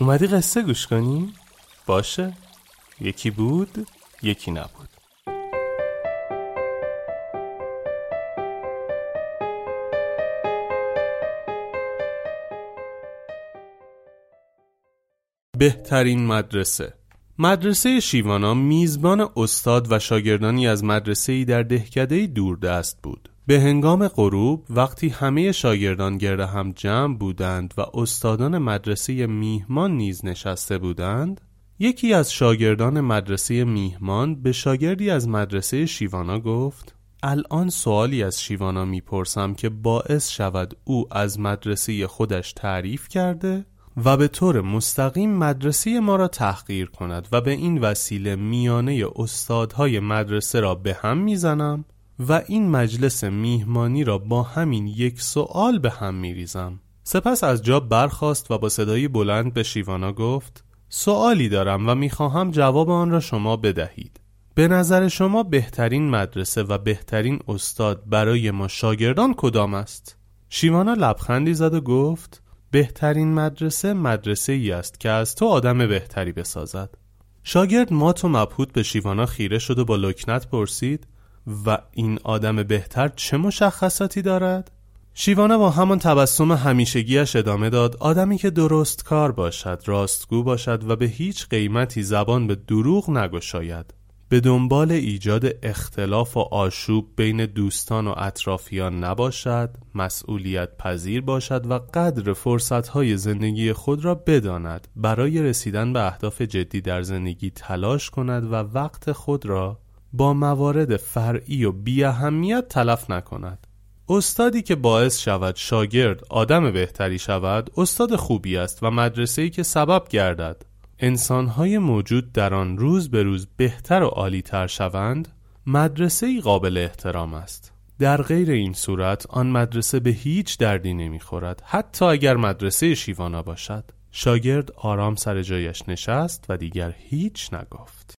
اومدی قصه گوش کنی؟ باشه. یکی بود یکی نبود. بهترین مدرسه. مدرسه شیوانا میزبان استاد و شاگردانی از مدرسه در دهکده دوردست بود. به هنگام غروب وقتی همه شاگردان گرد هم جمع بودند و استادان مدرسه میهمان نیز نشسته بودند یکی از شاگردان مدرسه میهمان به شاگردی از مدرسه شیوانا گفت الان سوالی از شیوانا می‌پرسم که باعث شود او از مدرسه خودش تعریف کرده و به طور مستقیم مدرسه ما را تحقیر کند و به این وسیله میانه استادهای مدرسه را به هم می‌زنم؟ و این مجلس میهمانی را با همین یک سوال به هم میریزم. سپس از جا برخاست و با صدای بلند به شیوانا گفت سوالی دارم و می‌خواهم جواب آن را شما بدهید. به نظر شما بهترین مدرسه و بهترین استاد برای ما شاگردان کدام است؟ شیوانا لبخندی زد و گفت بهترین مدرسه مدرسه ای است که از تو آدم بهتری بسازد. شاگرد مات و مبهوت به شیوانا خیره شد و با لکنت پرسید و این آدم بهتر چه مشخصاتی دارد؟ شیوانا با همان تبسم همیشگیش ادامه داد آدمی که درست کار باشد راستگو باشد و به هیچ قیمتی زبان به دروغ نگشاید به دنبال ایجاد اختلاف و آشوب بین دوستان و اطرافیان نباشد مسئولیت پذیر باشد و قدر فرصتهای زندگی خود را بداند برای رسیدن به اهداف جدی در زندگی تلاش کند و وقت خود را با موارد فرعی و بیاهمیت تلف نکند. استادی که باعث شود شاگرد آدم بهتری شود استاد خوبی است و مدرسه‌ای که سبب گردد. انسانهای موجود در آن روز به روز بهتر و عالیتر شوند مدرسه قابل احترام است. در غیر این صورت آن مدرسه به هیچ دردی نمی‌خورد حتی اگر مدرسه شیوانا باشد. شاگرد آرام سر جایش نشست و دیگر هیچ نگفت.